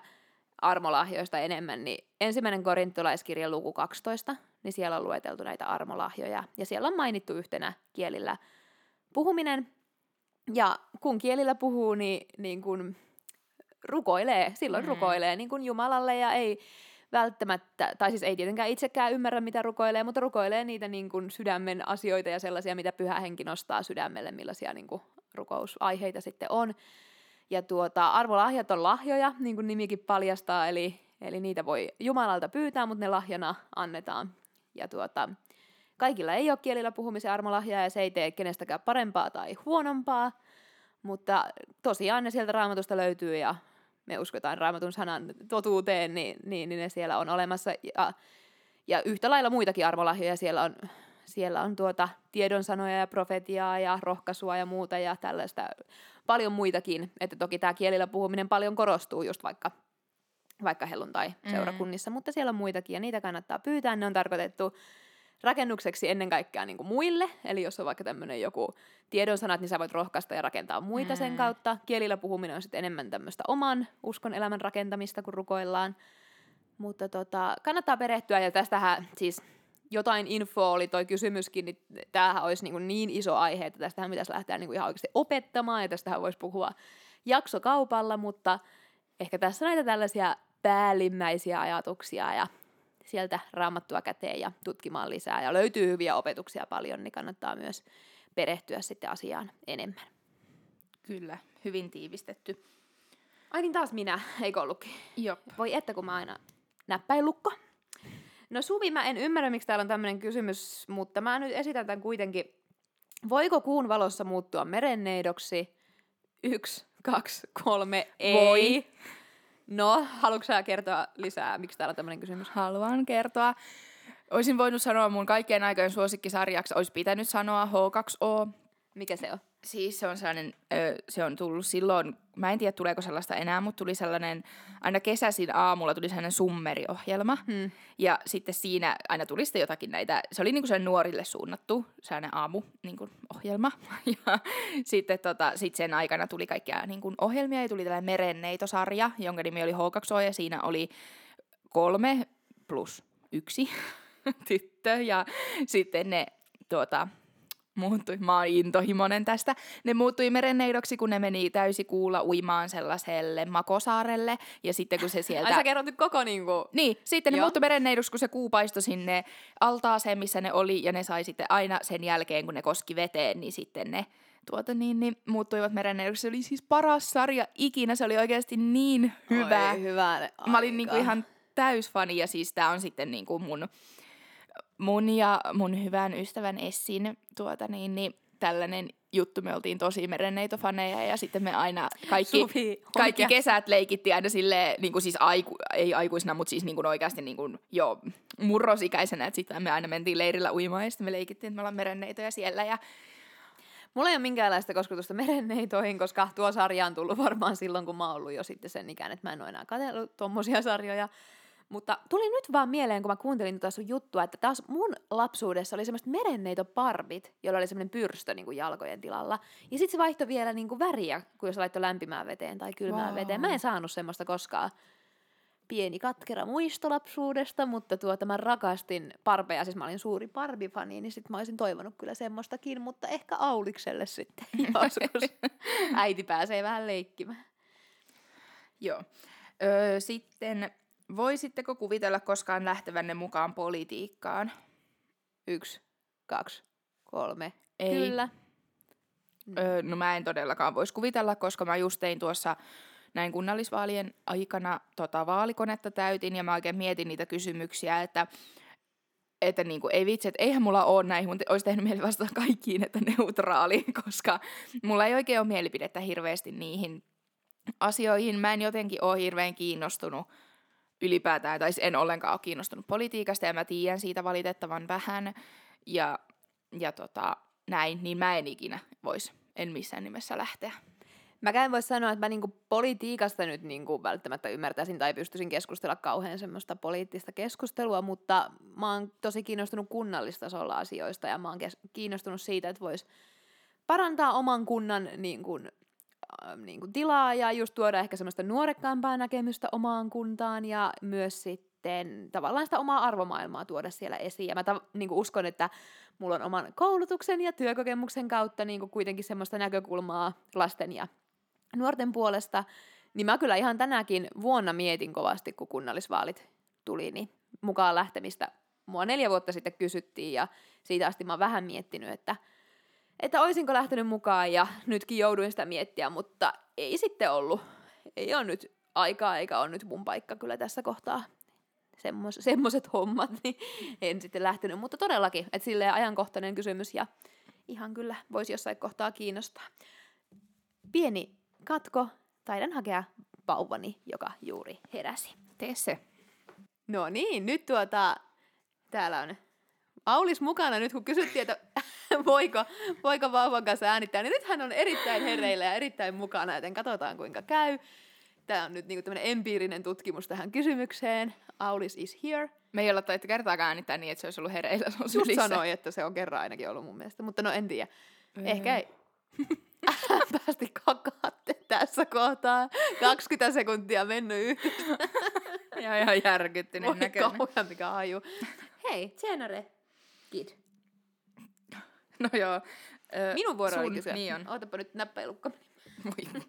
armolahjoista enemmän, niin ensimmäinen korintolaiskirja luku 12, niin siellä on lueteltu näitä armolahjoja. Ja siellä on mainittu yhtenä kielillä puhuminen. Ja kun kielillä puhuu, niin, niin kun rukoilee, silloin Mm. rukoilee niin kuin Jumalalle ja ei välttämättä, tai siis ei tietenkään itsekään ymmärrä, mitä rukoilee, mutta rukoilee niitä niin kuin sydämen asioita ja sellaisia, mitä pyhä henki nostaa sydämelle, millaisia niin kuin rukousaiheita sitten on. Ja tuota, arvolahjat on lahjoja, niin kuin nimikin paljastaa, eli, eli niitä voi Jumalalta pyytää, mutta ne lahjana annetaan. Ja tuota, kaikilla ei ole kielillä puhumisen armolahjaa ja se ei tee kenestäkään parempaa tai huonompaa, mutta tosiaan ne sieltä raamatusta löytyy ja me uskotaan raamatun sanan totuuteen, niin, niin, niin ne siellä on olemassa. Ja, ja yhtä lailla muitakin armolahjoja siellä on, siellä on tuota tiedonsanoja ja profetiaa ja rohkaisua ja muuta ja tällaista paljon muitakin. Että toki tämä kielillä puhuminen paljon korostuu just vaikka, vaikka helluntai seurakunnissa, mm. mutta siellä on muitakin ja niitä kannattaa pyytää. Ne on tarkoitettu rakennukseksi ennen kaikkea niin kuin muille, eli jos on vaikka tämmöinen joku tiedonsanat, niin sä voit rohkaista ja rakentaa muita mm. sen kautta. Kielillä puhuminen on sitten enemmän tämmöistä oman uskon elämän rakentamista, kun rukoillaan. Mutta tota, kannattaa perehtyä, ja tästähän siis jotain infoa oli toi kysymyskin, niin tämähän olisi niin, niin iso aihe, että tästähän pitäisi lähteä niin ihan oikeasti opettamaan, ja tästähän voisi puhua jaksokaupalla, mutta ehkä tässä näitä tällaisia päällimmäisiä ajatuksia, ja sieltä raamattua käteen ja tutkimaan lisää. Ja löytyy hyviä opetuksia paljon, niin kannattaa myös perehtyä sitten asiaan enemmän. Kyllä, hyvin tiivistetty. Ai niin taas minä, eikö ollutkin? Jop. Voi että kun mä aina näppäilukko. No Suvi, mä en ymmärrä, miksi täällä on tämmöinen kysymys, mutta mä nyt esitän tämän kuitenkin. Voiko kuun valossa muuttua merenneidoksi? Yksi, kaksi, kolme, ei. Voi. No, haluatko sä kertoa lisää, miksi täällä on tämmöinen kysymys? Haluan kertoa. Olisin voinut sanoa mun kaikkien aikojen suosikkisarjaksi, olisi pitänyt sanoa H2O. Mikä se on? Siis se on sellainen, ö, se on tullut silloin, mä en tiedä tuleeko sellaista enää, mutta tuli sellainen, aina kesäisin aamulla tuli sellainen summeriohjelma. Hmm. Ja sitten siinä aina tuli sitten jotakin näitä, se oli niinku sellainen nuorille suunnattu sellainen aamu niinku, ohjelma. Ja sitten tota, sit sen aikana tuli kaikkia niinku, ohjelmia ja tuli tällainen merenneitosarja, jonka nimi oli H2O ja siinä oli kolme plus yksi tyttö ja sitten ne tuota, muuttui, mä oon intohimonen tästä, ne muuttui merenneidoksi, kun ne meni täysikuulla uimaan sellaiselle Makosaarelle, ja sitten kun se sieltä... Ai sä kerrot nyt koko niinku... Niin, sitten ne Joo. muuttui merenneidoksi, kun se kuu paistoi sinne altaaseen, missä ne oli, ja ne sai sitten aina sen jälkeen, kun ne koski veteen, niin sitten ne tuota niin, niin muuttuivat merenneidoksi. Se oli siis paras sarja ikinä, se oli oikeasti niin hyvä. Oi, hyvä Mä olin niinku ihan täysfani, ja siis tää on sitten niinku mun, mun ja mun hyvän ystävän Essin tuota niin, niin tällainen juttu. Me oltiin tosi merenneitofaneja ja sitten me aina kaikki, Suvi, kaikki kesät leikittiin aina silleen, niin kuin siis aiku, ei aikuisena, mutta siis niin kuin oikeasti niin kuin jo murrosikäisenä, että sitten me aina mentiin leirillä uimaan ja sitten me leikittiin, että me ollaan merenneitoja siellä ja Mulla ei ole minkäänlaista kosketusta merenneitoihin, koska tuo sarja on tullut varmaan silloin, kun mä oon ollut jo sitten sen ikään, että mä en ole enää katsellut tommosia sarjoja. Mutta tuli nyt vaan mieleen, kun mä kuuntelin tota sun juttua, että taas mun lapsuudessa oli semmoiset merenneitoparbit, joilla oli semmoinen pyrstö niin kuin jalkojen tilalla. Ja sitten se vaihtoi vielä niin kuin väriä, kun jos laittoi lämpimään veteen tai kylmään Vau. veteen. Mä en saanut semmoista koskaan. Pieni katkera muisto lapsuudesta, mutta tuota mä rakastin parbeja, siis mä olin suuri barbifani, niin sit mä olisin toivonut kyllä semmoistakin, mutta ehkä Aulikselle sitten joskus. Äiti pääsee vähän leikkimään. Joo. Öö, sitten, voisitteko kuvitella koskaan lähtevänne mukaan politiikkaan? Yksi, kaksi, kolme. Ei. Kyllä. Öö, no mä en todellakaan voisi kuvitella, koska mä just tein tuossa näin kunnallisvaalien aikana tota, vaalikonetta täytin ja mä oikein mietin niitä kysymyksiä, että että niinku, ei vitsi, että eihän mulla ole näihin, mutta olisi tehnyt mieli vastata kaikkiin, että neutraali, koska mulla ei oikein ole mielipidettä hirveästi niihin asioihin. Mä en jotenkin ole hirveän kiinnostunut ylipäätään, tai siis en ollenkaan ole kiinnostunut politiikasta, ja mä tiedän siitä valitettavan vähän, ja, ja tota, näin, niin mä en ikinä voisi, en missään nimessä lähteä. Mäkään en voi sanoa, että mä niinku politiikasta nyt niinku välttämättä ymmärtäisin tai pystyisin keskustella kauhean semmoista poliittista keskustelua, mutta mä oon tosi kiinnostunut kunnallistasolla asioista ja mä oon kes- kiinnostunut siitä, että vois parantaa oman kunnan niinku, äh, niinku tilaa ja just tuoda ehkä semmoista nuorekkaampaa näkemystä omaan kuntaan ja myös sitten tavallaan sitä omaa arvomaailmaa tuoda siellä esiin. Ja mä ta- niinku uskon, että mulla on oman koulutuksen ja työkokemuksen kautta niinku kuitenkin semmoista näkökulmaa lasten ja nuorten puolesta, niin mä kyllä ihan tänäkin vuonna mietin kovasti, kun kunnallisvaalit tuli, niin mukaan lähtemistä mua neljä vuotta sitten kysyttiin ja siitä asti mä oon vähän miettinyt, että, että olisinko lähtenyt mukaan ja nytkin jouduin sitä miettiä, mutta ei sitten ollut. Ei ole nyt aikaa eikä ole nyt mun paikka kyllä tässä kohtaa semmos, semmoset hommat, niin en sitten lähtenyt. Mutta todellakin, että silleen ajankohtainen kysymys ja ihan kyllä voisi jossain kohtaa kiinnostaa. Pieni katko, taidan hakea vauvani, joka juuri heräsi. Tee se. No niin, nyt tuota, täällä on Aulis mukana nyt, kun kysyttiin, että voiko, voiko vauvan kanssa äänittää, niin nyt hän on erittäin hereillä ja erittäin mukana, joten katsotaan kuinka käy. Tämä on nyt niinku tämmöinen empiirinen tutkimus tähän kysymykseen. Aulis is here. Me ei olla taittu kertaakaan äänittää niin, että se olisi ollut hereillä, se on Just sylissä. sanoi, että se on kerran ainakin ollut mun mielestä, mutta no en tiedä. Öö. Ehkä ei. Päästi kakaatte tässä kohtaa. 20 sekuntia mennyt yhdessä. Ja ihan järkyttyneen Voi näköinen. kauhean mikä haju. Hei, Tsenare, Kid. No joo. Ö, Minun vuoro oli sun- kysyä. Niin on. Ootapa nyt näppäilukko. Voi.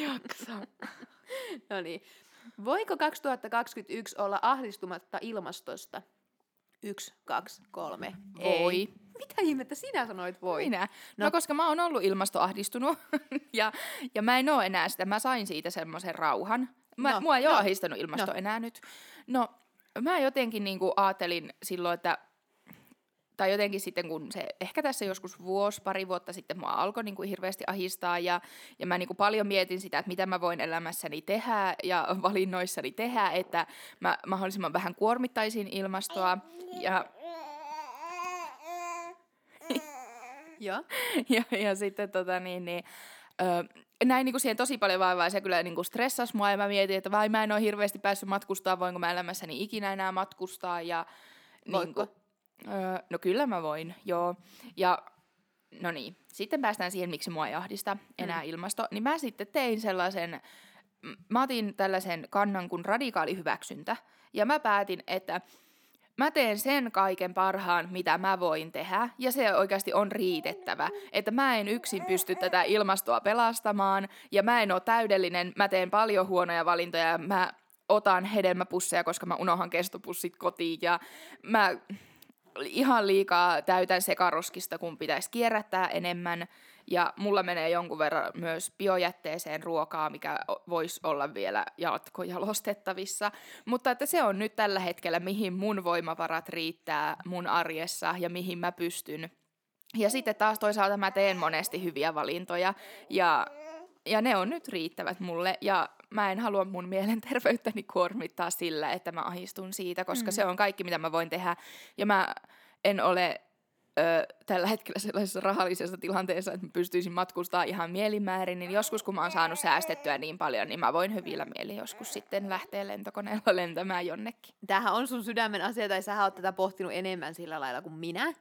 Jaksa. No niin. Voiko 2021 olla ahdistumatta ilmastosta? Yksi, kaksi, kolme. Voi. Ei. Mitä ihmettä sinä sanoit voi? Minä. No, No. koska mä oon ollut ilmastoahdistunut ja, ja mä en oo enää sitä. Mä sain siitä semmoisen rauhan. Mä, No, mua ei ole no, ahdistanut ilmasto no. enää nyt. No, mä jotenkin niinku ajattelin silloin, että tai jotenkin sitten kun se, ehkä tässä joskus vuosi, pari vuotta sitten mua alkoi niin kuin hirveästi ahistaa ja, ja mä niin kuin paljon mietin sitä, että mitä mä voin elämässäni tehdä ja valinnoissani tehdä, että mä mahdollisimman vähän kuormittaisin ilmastoa ja Joo. ja, ja sitten tota niin, niin ö, näin niin kuin siihen tosi paljon vaivaa ja se kyllä niin kuin stressasi mua ja mä mietin, että vai mä en ole hirveästi päässyt matkustaa, voinko mä elämässäni ikinä enää matkustaa ja? Niin kuin, ö, no kyllä mä voin, joo. Ja no niin, sitten päästään siihen, miksi mua ei ahdista enää mm. ilmasto. Niin mä sitten tein sellaisen, mä otin tällaisen kannan kuin radikaali hyväksyntä. Ja mä päätin, että mä teen sen kaiken parhaan, mitä mä voin tehdä, ja se oikeasti on riitettävä. Että mä en yksin pysty tätä ilmastoa pelastamaan, ja mä en ole täydellinen, mä teen paljon huonoja valintoja, ja mä otan hedelmäpusseja, koska mä unohan kestopussit kotiin, ja mä ihan liikaa täytän sekaroskista, kun pitäisi kierrättää enemmän, ja mulla menee jonkun verran myös biojätteeseen ruokaa, mikä voisi olla vielä jatkojalostettavissa. Mutta että se on nyt tällä hetkellä, mihin mun voimavarat riittää mun arjessa ja mihin mä pystyn. Ja sitten taas toisaalta mä teen monesti hyviä valintoja ja, ja ne on nyt riittävät mulle ja mä en halua mun mielenterveyttäni kuormittaa sillä, että mä ahistun siitä, koska mm. se on kaikki, mitä mä voin tehdä. Ja mä en ole ö, tällä hetkellä sellaisessa rahallisessa tilanteessa, että mä pystyisin matkustaa ihan mielimäärin, niin joskus kun mä oon saanut säästettyä niin paljon, niin mä voin hyvillä mieli joskus sitten lähteä lentokoneella lentämään jonnekin. Tämähän on sun sydämen asia, tai sä oot tätä pohtinut enemmän sillä lailla kuin minä.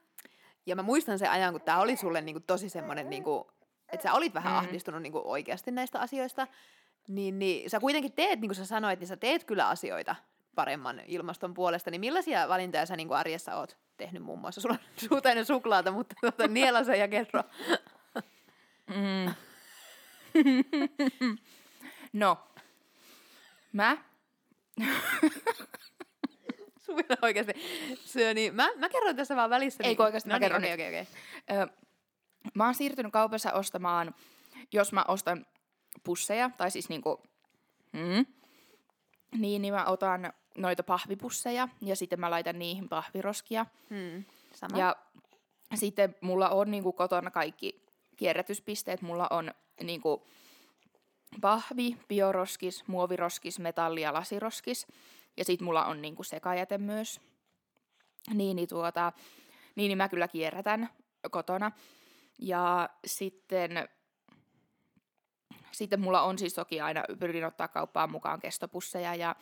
Ja mä muistan sen ajan, kun tämä oli sulle niinku tosi semmoinen, niinku, että sä olit vähän Mm. mm. ahdistunut niinku oikeasti näistä asioista. Niin, niin sä kuitenkin teet, niin kuin sä sanoit, niin sä teet kyllä asioita paremman ilmaston puolesta. Niin millaisia valintoja sä niinku arjessa oot tehnyt muun muassa? Sulla on suutainen suklaata, mutta tuota, niela se ja kerro. Mm. no, mä Suvilla oikeasti syö, niin mä, mä kerron tässä vaan välissä. Ei, niin- oikeasti mä no kerron niin, okei, okei, okei. Ö, mä oon siirtynyt kaupassa ostamaan, jos mä ostan pusseja, tai siis niinku, mm, niin, niin mä otan noita pahvipusseja, ja sitten mä laitan niihin pahviroskia. Hmm, sama. Ja sitten mulla on niinku kotona kaikki kierrätyspisteet. Mulla on niinku pahvi, bioroskis, muoviroskis, metalli- ja lasiroskis. Ja sitten mulla on niinku sekajäte myös. Niin, niin, tuota, niin, niin mä kyllä kierrätän kotona. Ja sitten, sitten mulla on siis toki aina, pyrin ottaa kauppaan mukaan kestopusseja ja,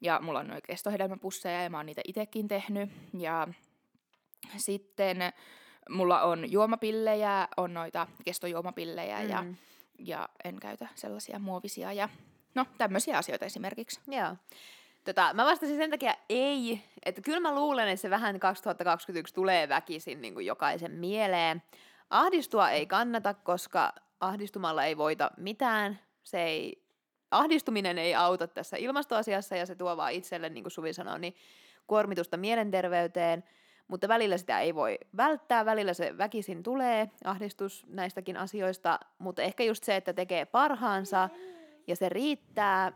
ja mulla on noin kestohedelmäpusseja ja mä oon niitä itekin tehnyt. Ja sitten mulla on juomapillejä, on noita kestojuomapillejä mm. ja, Mm. ja en käytä sellaisia muovisia ja no tämmöisiä asioita esimerkiksi. Joo. Tota, mä vastasin sen takia ei, että kyllä mä luulen, että se vähän 2021 tulee väkisin niin kuin jokaisen mieleen. Ahdistua ei kannata, koska ahdistumalla ei voita mitään. Se ei, ahdistuminen ei auta tässä ilmastoasiassa ja se tuo vaan itselle, niin kuin Suvi sanoi, niin kuormitusta mielenterveyteen, mutta välillä sitä ei voi välttää, välillä se väkisin tulee, ahdistus näistäkin asioista, mutta ehkä just se, että tekee parhaansa ja se riittää,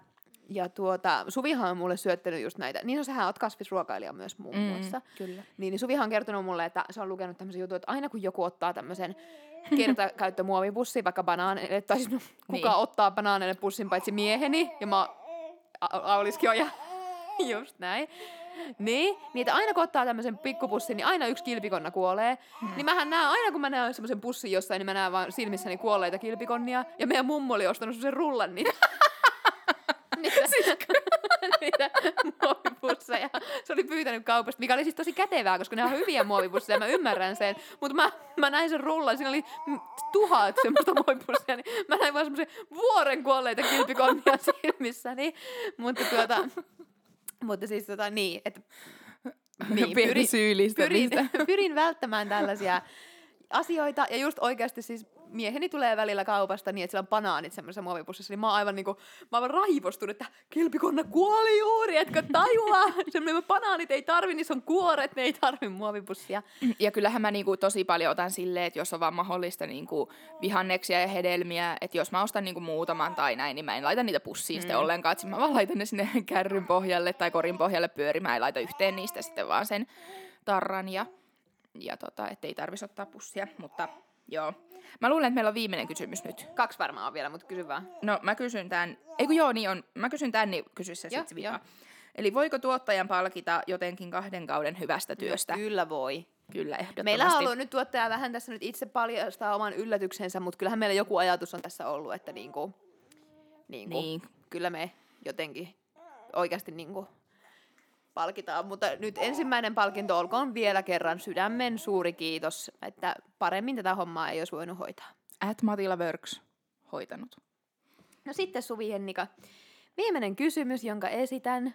ja tuota, Suvihan on mulle syöttänyt just näitä, niin no sähän oot kasvisruokailija myös muun muassa. kyllä. Niin, niin Suvihan on kertonut mulle, että se on lukenut tämmöisen jutun, että aina kun joku ottaa tämmöisen kertakäyttömuovipussin, vaikka banaaneille, tai siis no, kuka Niin. ottaa banaaneille pussin paitsi mieheni, ja mä Auliskin on ja just näin. Niin, niin että aina kun ottaa tämmöisen pikkupussin, niin aina yksi kilpikonna kuolee. Mm. Niin mähän näen, aina kun mä näen semmoisen pussin jossain, niin mä näen vaan silmissäni kuolleita kilpikonnia. Ja meidän mummo oli ostanut semmoisen rullan niitä. niitä, niitä muovipusseja. Se oli pyytänyt kaupasta, mikä oli siis tosi kätevää, koska ne on hyviä muovipusseja, mä ymmärrän sen. Mutta mä, mä näin sen rullan, siinä oli tuhat semmoista muovipusseja, niin mä näin vaan semmoisen vuoren kuolleita kilpikonnia silmissäni. Mutta tuota, mutta siis tota niin, että Niin, pyrin, pyrin, pyrin välttämään tällaisia asioita. Ja just oikeasti siis mieheni tulee välillä kaupasta niin, että sillä on banaanit semmoisessa muovipussissa, niin mä oon aivan, niinku, mä oon aivan raivostunut, että kilpikonna kuoli juuri, etkö tajua? Semmoinen banaanit ei tarvi, niin se on kuoret, ne ei tarvi muovipussia. Ja kyllähän mä niinku tosi paljon otan silleen, että jos on vaan mahdollista niinku vihanneksia ja hedelmiä, että jos mä ostan niinku muutaman tai näin, niin mä en laita niitä pussiin mm. sitten ollenkaan. Että mä vaan laitan ne sinne kärryn pohjalle tai korin pohjalle pyörimään ja laita yhteen niistä sitten vaan sen tarran ja, ja tota, ettei tarvitsisi ottaa pussia. Mutta joo. Mä luulen, että meillä on viimeinen kysymys nyt. Kaksi varmaan on vielä, mutta kysy vaan. No mä kysyn tämän, ei kun joo niin on, mä kysyn tämän, niin kysy se sitten vika. Eli voiko tuottajan palkita jotenkin kahden kauden hyvästä työstä? No, kyllä voi. Kyllä, ehdottomasti. Meillä on ollut nyt tuottaja vähän tässä nyt itse paljastaa oman yllätyksensä, mutta kyllähän meillä joku ajatus on tässä ollut, että niinku, niinku, Niin. kyllä me jotenkin oikeasti niinku palkitaan. Mutta nyt ensimmäinen palkinto olkoon vielä kerran sydämen suuri kiitos, että paremmin tätä hommaa ei olisi voinut hoitaa. At Matila Works hoitanut. No sitten Suvi Hennika. Viimeinen kysymys, jonka esitän,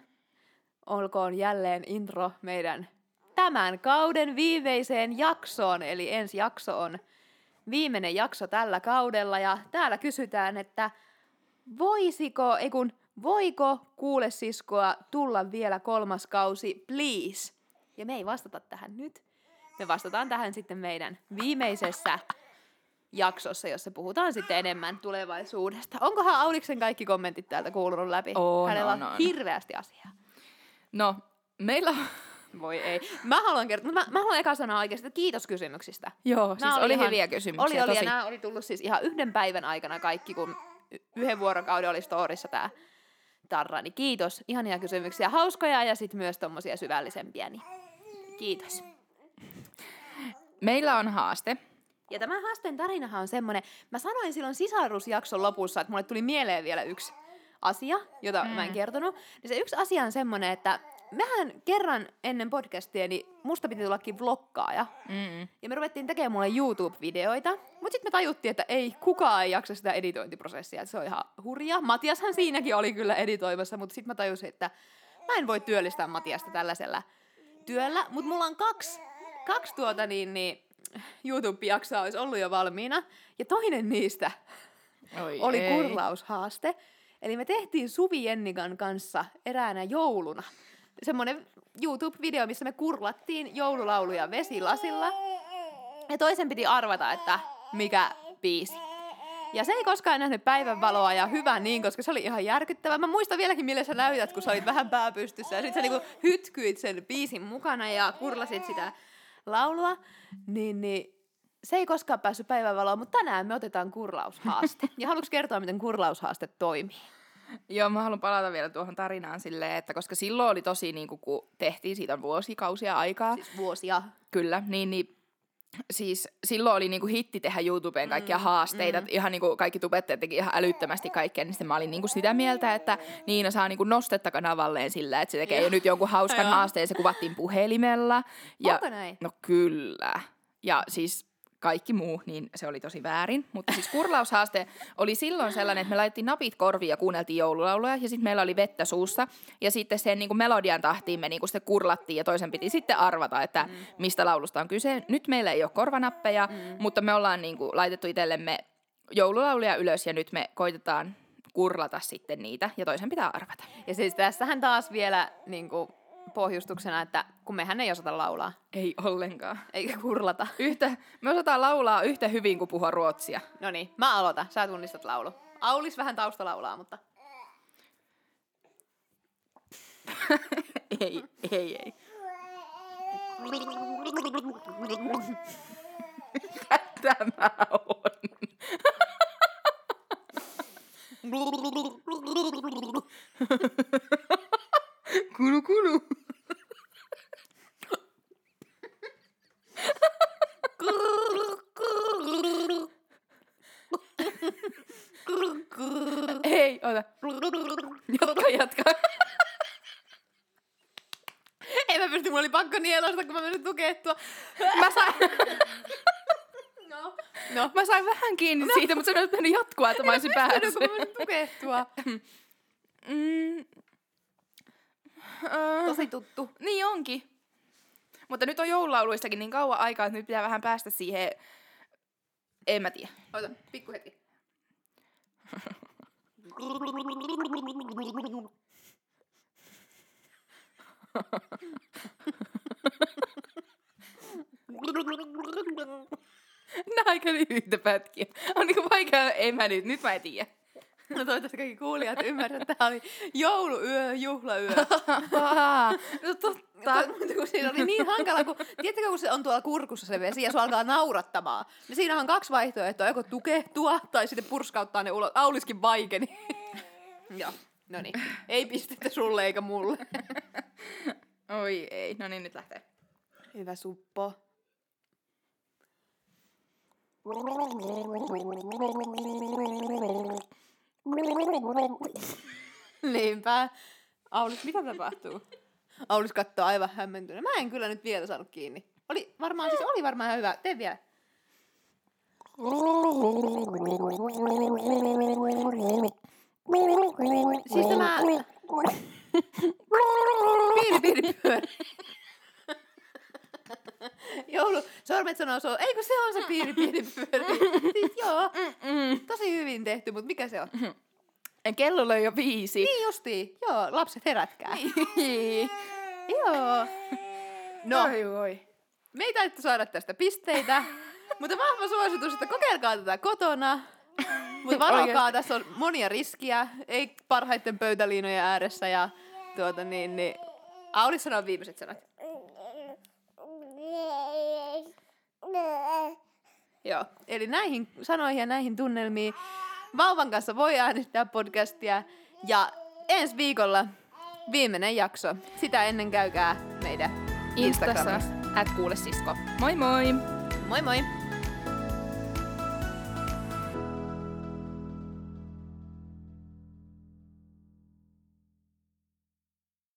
olkoon jälleen intro meidän tämän kauden viimeiseen jaksoon. Eli ensi jakso on viimeinen jakso tällä kaudella ja täällä kysytään, että voisiko, ei kun, voiko kuule siskoa tulla vielä kolmas kausi, please? Ja me ei vastata tähän nyt. Me vastataan tähän sitten meidän viimeisessä jaksossa, jossa puhutaan sitten enemmän tulevaisuudesta. Onkohan Auliksen kaikki kommentit täältä kuulunut läpi? On, Hänellä on, on, on. hirveästi asiaa. No, meillä on... Voi ei. Mä haluan kertoa, mä, mä haluan eka sanoa oikeasti että kiitos kysymyksistä. Joo, siis Nää oli ihan- hyviä kysymyksiä. Oli, oli, tosi. ja nämä oli tullut siis ihan yhden päivän aikana kaikki, kun yhden vuorokauden oli storissa tämä tarra. Niin kiitos, ihania kysymyksiä, hauskoja ja sitten myös tommosia syvällisempiä. Niin kiitos. Meillä on haaste. Ja tämä haasteen tarinahan on semmoinen, mä sanoin silloin sisarusjakson lopussa, että mulle tuli mieleen vielä yksi asia, jota mm. mä en kertonut. Niin se yksi asia on semmoinen, että mehän kerran ennen podcastia, niin musta piti tullakin vloggaaja. Mm. Ja me ruvettiin tekemään mulle YouTube-videoita, mutta sitten me tajuttiin, että ei, kukaan ei jaksa sitä editointiprosessia, että se on ihan hurja. Matiashan siinäkin oli kyllä editoimassa, mutta sitten mä tajusin, että mä en voi työllistää Matiasta tällaisella työllä, mutta mulla on kaksi, kaksi tuota niin, niin YouTube-jaksoa olisi ollut jo valmiina, ja toinen niistä Oi oli ei. kurlaushaaste. Eli me tehtiin Suvi Jennikan kanssa eräänä jouluna semmoinen YouTube-video, missä me kurlattiin joululauluja vesilasilla. Ja toisen piti arvata, että mikä biisi. Ja se ei koskaan nähnyt päivänvaloa ja hyvä niin, koska se oli ihan järkyttävä. Mä muistan vieläkin, millä sä näytät, kun sä olit vähän pääpystyssä. Ja sit sä niinku hytkyit sen biisin mukana ja kurlasit sitä laulua. Niin, niin se ei koskaan päässyt päivänvaloon, mutta tänään me otetaan kurlaushaaste. Ja haluatko kertoa, miten kurlaushaaste toimii? Joo, mä haluan palata vielä tuohon tarinaan silleen, että koska silloin oli tosi, niin kuin, kun tehtiin siitä on vuosikausia aikaa, Siis vuosia. kyllä, niin, niin siis silloin oli niinku hitti tehdä YouTubeen kaikkia mm, haasteita. Mm. Ihan niinku kaikki tubettajat teki ihan älyttömästi kaikkea. Niin sitten mä olin niinku sitä mieltä, että Niina saa niinku nostetta kanavalleen sillä, että se tekee jo nyt jonkun hauskan haasteen. Se kuvattiin puhelimella. Ja, Onko näin? No kyllä. Ja siis kaikki muu, niin se oli tosi väärin. Mutta siis kurlaushaaste oli silloin sellainen, että me laitettiin napit korviin ja kuunneltiin joululauluja. Ja sitten meillä oli vettä suussa. Ja sitten sen niin kuin melodian tahtiin me niin kuin sitten kurlattiin ja toisen piti sitten arvata, että mm. mistä laulusta on kyse. Nyt meillä ei ole korvanappeja, mm. mutta me ollaan niin kuin laitettu itsellemme joululauluja ylös ja nyt me koitetaan kurlata sitten niitä ja toisen pitää arvata. Ja siis tässähän taas vielä niin kuin, pohjustuksena, että kun mehän ei osata laulaa, Ei ollenkaan. eikä kurlata. Yhtä, me osataan laulaa yhtä hyvin kuin puhua ruotsia. No niin, mä aloitan. Sä tunnistat laulu. Aulis vähän taustalaulaa, mutta... ei, ei, ei. Tämä on. Kulu, kulu. Ei, ota. Jatka, jatka. Ei mä pysty, mulla oli pakko nielosta, kun mä menin tukehtua. Mä sain, No. No. mä sain vähän kiinni no. siitä, mutta se olisi pitänyt jatkua, että mä olisin päässyt. kun mä menin tukehtua. Mm. Tosi tuttu. Niin onkin. Mutta nyt on joululauluistakin niin kauan aikaa, että nyt pitää vähän päästä siihen... En mä tiedä. Ota, pikku hetki. Nää on aika lyhyitä pätkiä. On niinku vaikea, en mä nyt, nyt mä en tiedä. No toivottavasti kaikki kuulijat ymmärrät, että tämä oli jouluyö, juhlayö. no totta. Mutta kun siinä oli niin hankala, kun tiedättekö, kun se on tuolla kurkussa se vesi ja se alkaa naurattamaan, niin siinä on kaksi vaihtoehtoa, joko tukehtua tai sitten purskauttaa ne ulos. Auliskin vaikeni. Joo, no niin. Ei pistettä sulle eikä mulle. Oi ei, no niin nyt lähtee. Hyvä suppo. Niinpä. Aulis, mitä tapahtuu? Aulis katsoo aivan hämmentyneen. Mä en kyllä nyt vielä saanut kiinni. Oli varmaan, siis oli varmaan ihan hyvä. Tee vielä. Siis tämä... Piiri, piiri, pyörä. Joulu, sormet sanoo suu. Eikö se on se piiri, piiri, pyörä? Siis joo, tosi hyvin tehty, mutta mikä se on? Kello löi jo viisi. Niin justiin, joo, lapset herätkää. Niin. Joo. No, Oi, oi. me ei taidettu saada tästä pisteitä, mutta vahva suositus, että kokeilkaa tätä kotona. Mutta varokaa, tässä on monia riskiä, ei parhaiten pöytäliinojen ääressä ja tuota niin, niin Aulis sanoo viimeiset sanat. Joo, eli näihin sanoihin ja näihin tunnelmiin vauvan kanssa voi äänestää podcastia ja ensi viikolla viimeinen jakso. Sitä ennen käykää meidän Instassa, Instagramissa. at kuule sisko. Moi moi! Moi moi!